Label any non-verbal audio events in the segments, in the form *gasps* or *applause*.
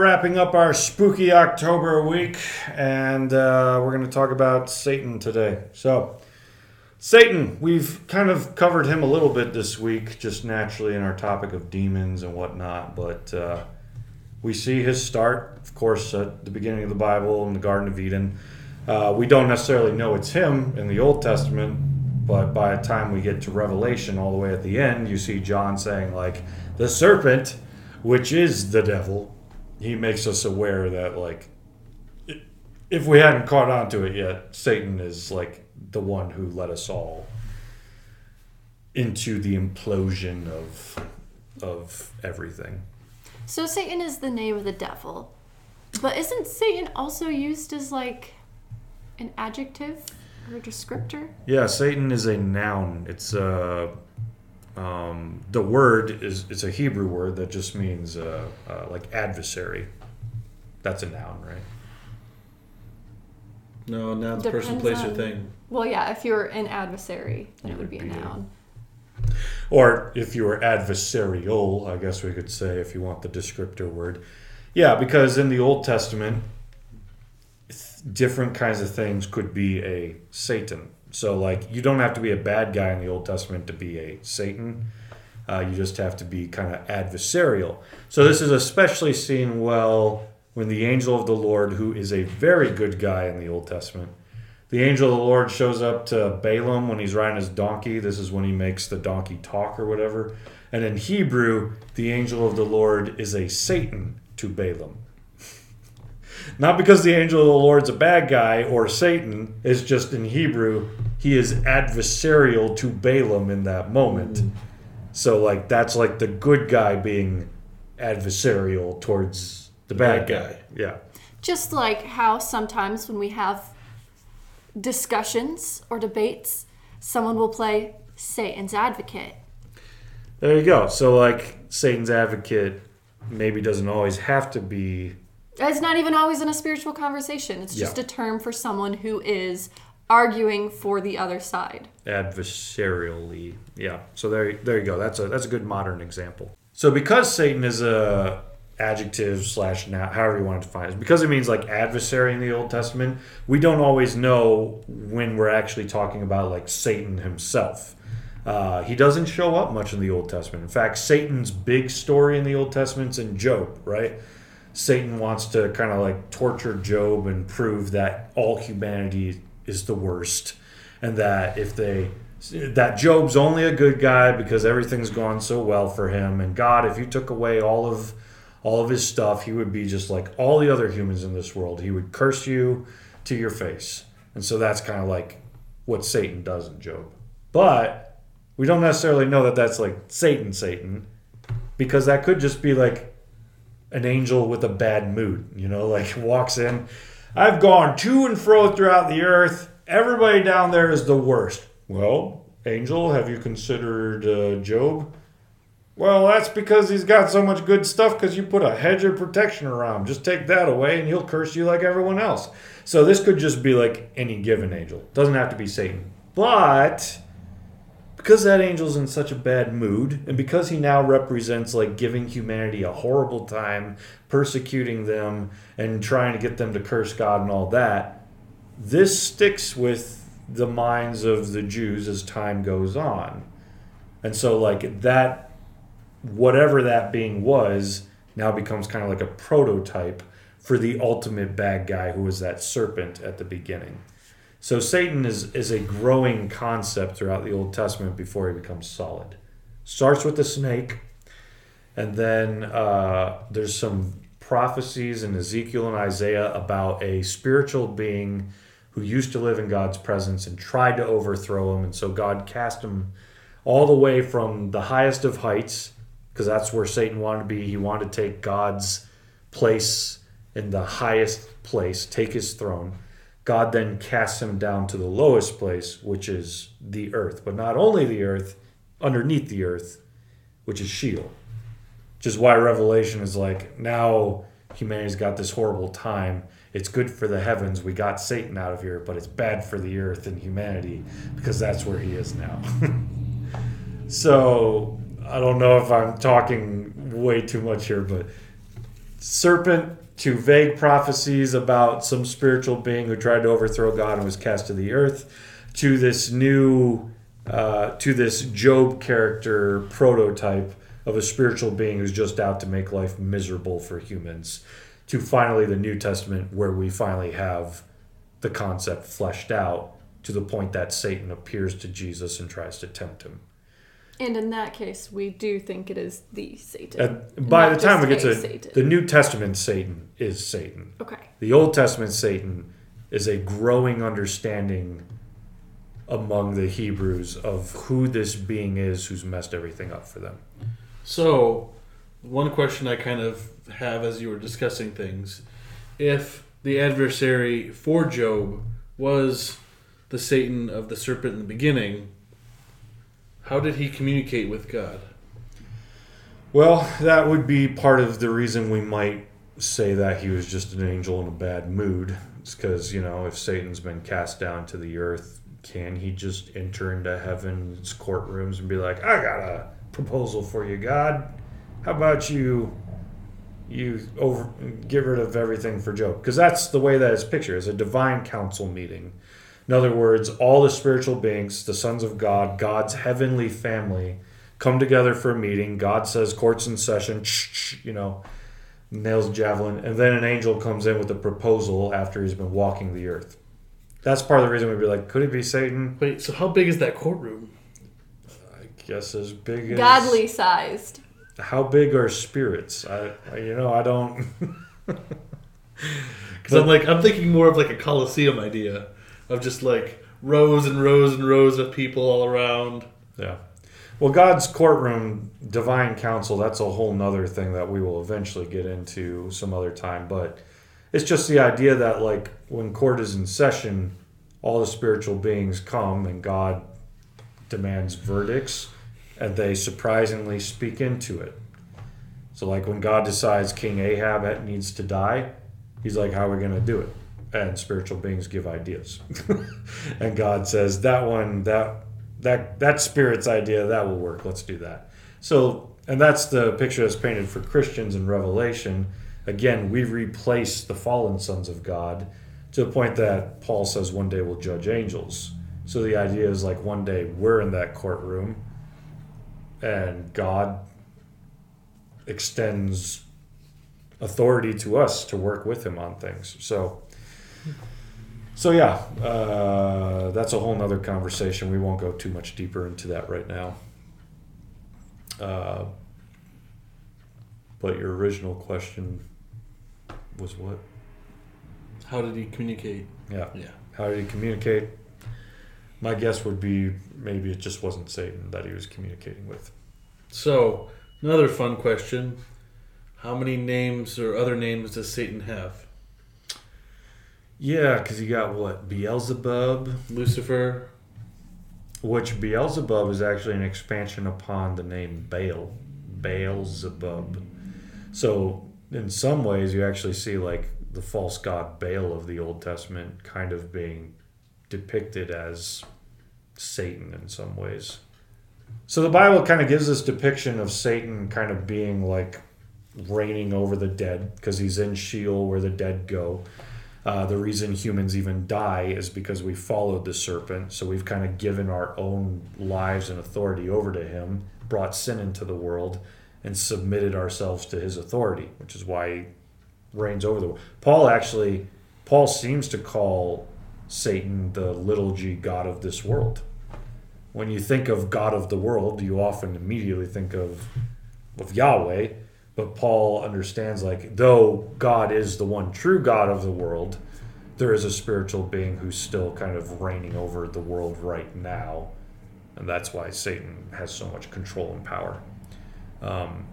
wrapping up our spooky October week, and uh, we're going to talk about Satan today. So, Satan, we've kind of covered him a little bit this week, just naturally in our topic of demons and whatnot, but uh, we see his start, of course, at the beginning of the Bible in the Garden of Eden. Uh, we don't necessarily know it's him in the Old Testament, but by the time we get to Revelation, all the way at the end, you see John saying, like, the serpent, which is the devil, he makes us aware that, like, if we hadn't caught on to it yet, Satan is like the one who led us all into the implosion of of everything. So Satan is the name of the devil. But isn't Satan also used as like an adjective or a descriptor? Yeah, Satan is a noun. It's a um, the word is it's a Hebrew word that just means uh, uh, like adversary. That's a noun, right? No, noun's person, Depends place, or thing. Well, yeah, if you're an adversary, then You it would would be a be a- noun. Or if you were adversarial, I guess we could say if you want the descriptor word. Yeah, because in the Old Testament, th- different kinds of things could be a Satan. So, like, you don't have to be a bad guy in the Old Testament to be a Satan. Uh, you just have to be kind of adversarial. So, this is especially seen well when the angel of the Lord, who is a very good guy in the Old Testament, the angel of the Lord shows up to Balaam when he's riding his donkey. This is when he makes the donkey talk or whatever. And in Hebrew, the angel of the Lord is a Satan to Balaam. Not because the angel of the Lord's a bad guy or Satan, it's just in Hebrew, he is adversarial to Balaam in that moment. So, like, that's like the good guy being adversarial towards the bad, bad guy. guy. Yeah. Just like how sometimes when we have discussions or debates, someone will play Satan's advocate. There you go. So, like, Satan's advocate maybe doesn't always have to be. It's not even always in a spiritual conversation. It's just Yeah. a term for someone who is arguing for the other side. adversarially. Yeah. So there, there you go. That's a that's a good modern example. So because Satan is a adjective slash noun, however you want to define it, because it means like adversary in the Old Testament, we don't always know when we're actually talking about like Satan himself. Uh, he doesn't show up much in the Old Testament. In fact, Satan's big story in the Old Testament's in Job, right? Satan wants to kind of like torture Job and prove that all humanity is the worst. And that if they that Job's only a good guy because everything's gone so well for him. And God if you took away all of all of his stuff he would be just like all the other humans in this world. He would curse you to your face. And so that's kind of like what Satan does in Job. But we don't necessarily know that that's like Satan Satan because that could just be like an angel with a bad mood, you know, like *laughs* walks in. I've gone to and fro throughout the earth. Everybody down there is the worst. Well, angel, have you considered uh, Job? Well, that's because he's got so much good stuff because you put a hedge of protection around him. Just take that away and he'll curse you like everyone else. So this could just be like any given angel. Doesn't have to be Satan. But because that angel's in such a bad mood and because he now represents like giving humanity a horrible time persecuting them and trying to get them to curse god and all that this sticks with the minds of the jews as time goes on. And so like that whatever that being was now becomes kind of like a prototype for the ultimate bad guy who was that serpent at the beginning so Satan is, is a growing concept throughout the Old Testament before he becomes solid. Starts with the snake, and then uh, there's some prophecies in Ezekiel and Isaiah about a spiritual being who used to live in God's presence and tried to overthrow him. And so God cast him all the way from the highest of heights, because that's where Satan wanted to be. He wanted to take God's place in the highest place, take his throne. God then casts him down to the lowest place, which is the earth. But not only the earth, underneath the earth, which is Sheol. Which is why Revelation is like, now humanity's got this horrible time. It's good for the heavens. We got Satan out of here, but it's bad for the earth and humanity because that's where he is now. *laughs* so I don't know if I'm talking way too much here, but serpent to vague prophecies about some spiritual being who tried to overthrow God and was cast to the earth, to this new, uh, to this Job character prototype of a spiritual being who's just out to make life miserable for humans, to finally the New Testament where we finally have the concept fleshed out to the point that Satan appears to Jesus and tries to tempt him. And in that case, we do think it is the Satan. And by the time we get to Satan. the New Testament, Satan is Satan. okay. The Old Testament Satan is a growing understanding among the Hebrews of who this being is who's messed everything up for them. So, one question I kind of have as you were discussing things if the adversary for Job was the Satan of the serpent in the beginning, how did he communicate with God? Well, that would be part of the reason we might say that he was just an angel in a bad mood. It's because, you know, if Satan's been cast down to the earth, can he just enter into heaven's courtrooms and be like, I got a proposal for you, God? How about you you over get rid of everything for Job? Because that's the way that it's pictured as a divine council meeting. In other words, all the spiritual beings, the sons of God, God's heavenly family, come together for a meeting. God says, "Courts in session." You know, nails javelin, and then an angel comes in with a proposal after he's been walking the earth. That's part of the reason we'd be like, could it be Satan? Wait, so how big is that courtroom? I guess as big as Godly sized. How big are spirits? I, I- you know, I don't. *laughs* Because I'm like, I'm thinking more of like a coliseum idea of just like rows and rows and rows of people all around. Yeah. Well, God's courtroom, divine council, that's a whole nother thing that we will eventually get into some other time. But it's just the idea that, like, when court is in session, all the spiritual beings come and God demands verdicts and they surprisingly speak into it. So, like, when God decides King Ahab needs to die, he's like, How are we going to do it? And spiritual beings give ideas. *laughs* and God says, That one, that that that spirit's idea that will work. Let's do that. So and that's the picture that's painted for christians in revelation. Again we replace the fallen sons of god to the point that paul says one day we'll judge angels. So the idea is like one day we're in that courtroom and god extends authority to us to work with him on things. So so yeah, uh, that's a whole nother conversation. We won't go too much deeper into that right now. Uh, but your original question was what? How did he communicate? Yeah. Yeah. How did he communicate? My guess would be maybe it just wasn't Satan that he was communicating with. So, another fun question. How many names or other names does Satan have? Yeah, because you got what? Beelzebub, Lucifer, which Beelzebub is actually an expansion upon the name Baal. Beelzebub. So, in some ways, you actually see like the false god Baal of the Old Testament kind of being depicted as Satan in some ways. So, the Bible kind of gives this depiction of Satan kind of being like reigning over the dead because he's in Sheol where the dead go. Uh, the reason humans even die is because we followed the serpent. So we've kind of given our own lives and authority over to him, brought sin into the world, and submitted ourselves to his authority, which is why he reigns over the world. Paul actually, Paul seems to call Satan the little g god of this world. When you think of God of the world, you often immediately think of of Yahweh, but Paul understands like though God is the one true God of the world, there is a spiritual being who's still kind of reigning over the world right now, and that's why Satan has so much control and power. Um,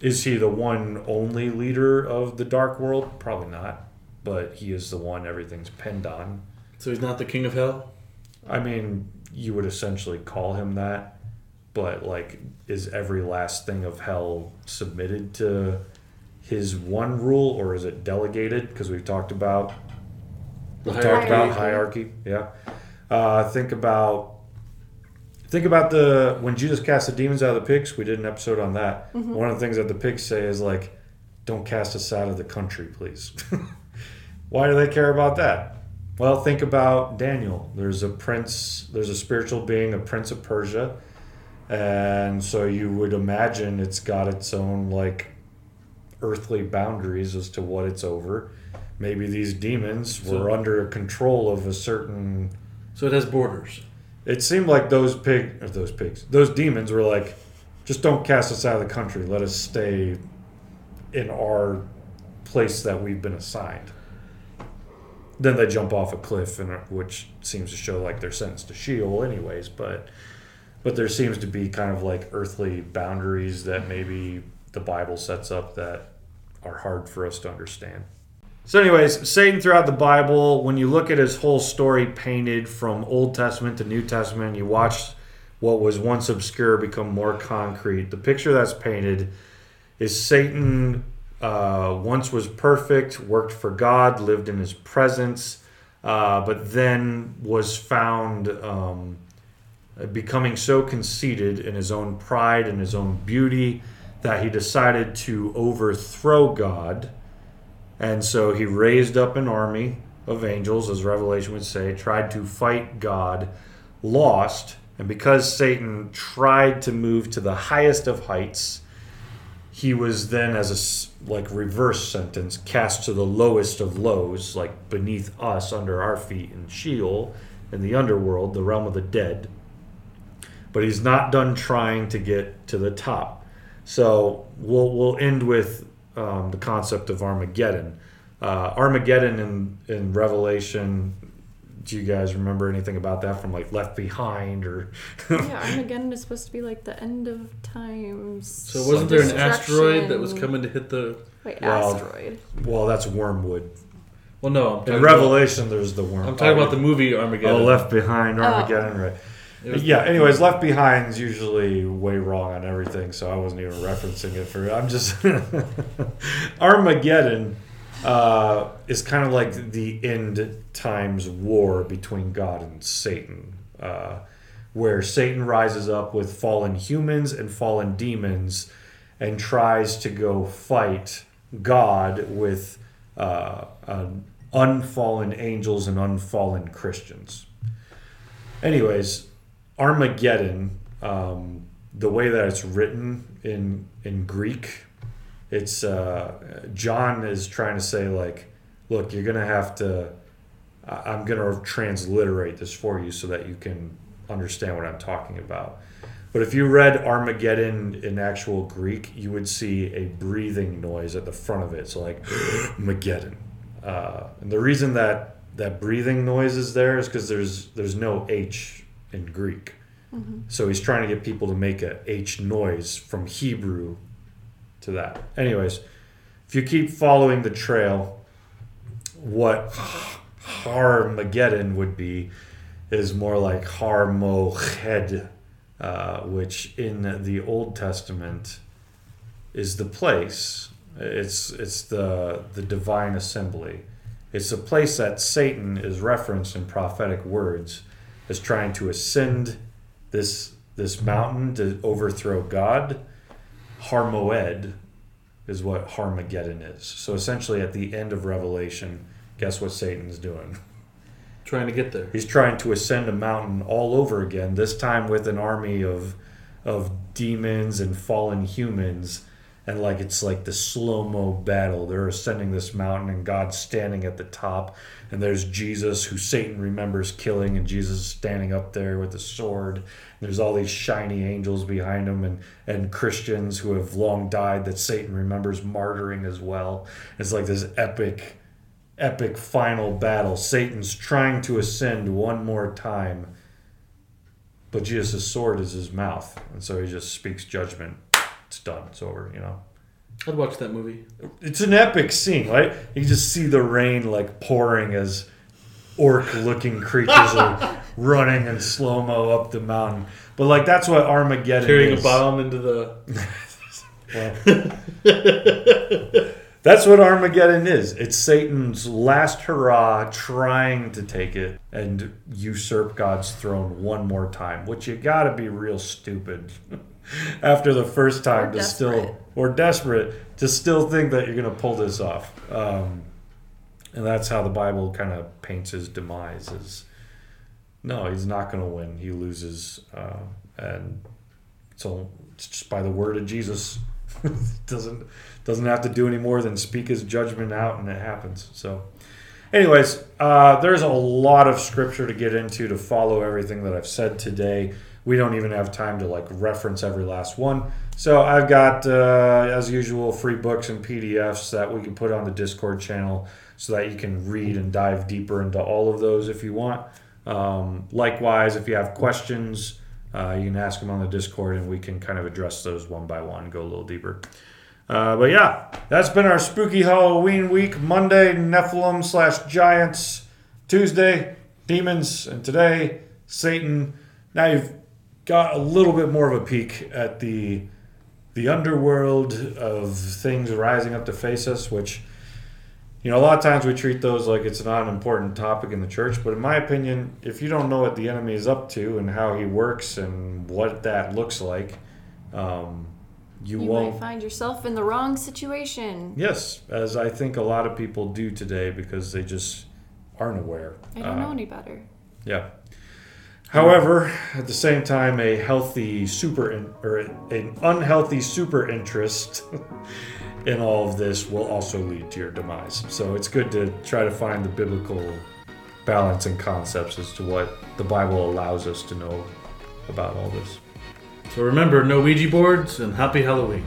is he the one only leader of the dark world? Probably not, but he is the one everything's pinned on. so he's not the king of hell? I mean, you would essentially call him that, but like, is every last thing of hell submitted to his one rule, or is it delegated? Because we've talked about we've talked about hierarchy. Yeah. Uh, think about think about the when Jesus cast the demons out of the pigs. We did an episode on that. One of the things that the pigs say is like, don't cast us out of the country, please. *laughs* Why do they care about that? Well, think about Daniel. There's a prince, there's a spiritual being, a prince of Persia. And so you would imagine it's got its own like earthly boundaries as to what it's over. Maybe these demons were So- under control of a certain So it has borders. it seemed like those pig those pigs, those demons were like, just don't cast us out of the country. Let us stay in our place that we've been assigned. Then they jump off a cliff, and which seems to show like they're sentenced to Sheol, anyways. But but there seems to be kind of like earthly boundaries that maybe the Bible sets up that are hard for us to understand. So, anyways, Satan throughout the Bible, when you look at his whole story painted from Old Testament to New Testament, you watch what was once obscure become more concrete. The picture that's painted is Satan uh, once was perfect, worked for God, lived in his presence, uh, but then was found um, Uh, becoming so conceited in his own pride and his own beauty that he decided to overthrow God. And so he raised up an army of angels, as Revelation would say, tried to fight God, lost. And because Satan tried to move to the highest of heights, he was then, as a like reverse sentence, cast to the lowest of lows, like beneath us, under our feet in Sheol, in the underworld, the realm of the dead. But he's not done trying to get to the top. So we'll we'll end with um, the concept of Armageddon. Uh, Armageddon in in Revelation. Do you guys remember anything about that from like Left Behind or? *laughs* yeah, Armageddon is supposed to be like the end of times. So wasn't there an asteroid that was coming to hit the? Wait, Well, asteroid. well, that's Wormwood. Well, no. I'm In talking about- Revelation, there's the worm. I'm talking about the movie Armageddon. Oh, Left Behind, Oh. Armageddon, right? Yeah. Anyways, Left Behind's usually way wrong on everything, so I wasn't even referencing it for. I'm just *laughs* Armageddon uh, is kind of like the end times war between God and Satan, uh, where Satan rises up with fallen humans and fallen demons, and tries to go fight God with uh, uh, unfallen angels and unfallen Christians. Anyways, Armageddon, um, the way that it's written in in Greek, it's uh, John is trying to say like, look, you're gonna have to. I'm gonna transliterate this for you so that you can understand what I'm talking about. But if you read Armageddon in actual Greek, you would see a breathing noise at the front of it. So like, *gasps* Mageddon. Uh, and the reason that that breathing noise is there is because there's there's no H in Greek. So he's trying to get people to make a H noise from Hebrew to that. Anyways, if you keep following the trail, what Harmageddon would be is more like Harmoched, uh, which in the Old Testament is the place. It's it's the the divine assembly. It's a place that Satan is referenced in prophetic words as trying to ascend this this mountain to overthrow God. Harmoed is what Harmageddon is. So essentially, at the end of Revelation, guess what Satan's doing? trying to get there. He's trying to ascend a mountain all over again. This time with an army of of demons and fallen humans, and like it's like the slow mo battle. They're ascending this mountain, and God's standing at the top, and there's Jesus, who Satan remembers killing, and Jesus standing up there with a sword. There's all these shiny angels behind him, and and Christians who have long died that Satan remembers martyring as well. It's like this epic epic final battle. Satan's trying to ascend one more time, but Jesus' sword is his mouth, and so he just speaks judgment. It's done. It's over. You know. I'd watch that movie. It's an epic scene, right? You just see the rain like pouring as orc-looking creatures are *laughs* running in slow mo up the mountain. But like that's what Armageddon Carrying is. a bomb into the. *laughs* That's what Armageddon is. It's Satan's last hurrah trying to take it and usurp God's throne one more time, which you gotta be real stupid *laughs* *laughs* after the first time Or to still desperate. or desperate to still think that you're going to pull this off. Um, and that's how the Bible kind of paints his demise. Is no, he's not going to win. He loses, uh, and so it's just by the word of Jesus. *laughs* doesn't doesn't have to do any more than speak his judgment out, and it happens. So. Anyways, uh, there's a lot of scripture to get into to follow everything that I've said today. We don't even have time to like reference every last one. So I've got, uh, as usual, free books and PDFs that we can put on the Discord channel so that you can read and dive deeper into all of those if you want. Um, likewise, if you have questions, uh, you can ask them on the Discord and we can kind of address those one by one, go a little deeper. Uh, but yeah, that's been our spooky Halloween week. Monday, Nephilim slash Giants. Tuesday, Demons. And today, Satan. Now you've got a little bit more of a peek at the the underworld of things rising up to face us, which you know a lot of times we treat those like it's not an important topic in the church. But in my opinion, if you don't know what the enemy is up to and how he works and what that looks like, um, you, You won't might find yourself in the wrong situation. Yes, as I think a lot of people do today because they just aren't aware. I don't Uh, know any better. Yeah. However, at the same time, a healthy super in, or an unhealthy super interest *laughs* in all of this will also lead to your demise. So it's good to try to find the biblical balance and concepts as to what the Bible allows us to know about all this. So remember, no Ouija boards and happy Halloween.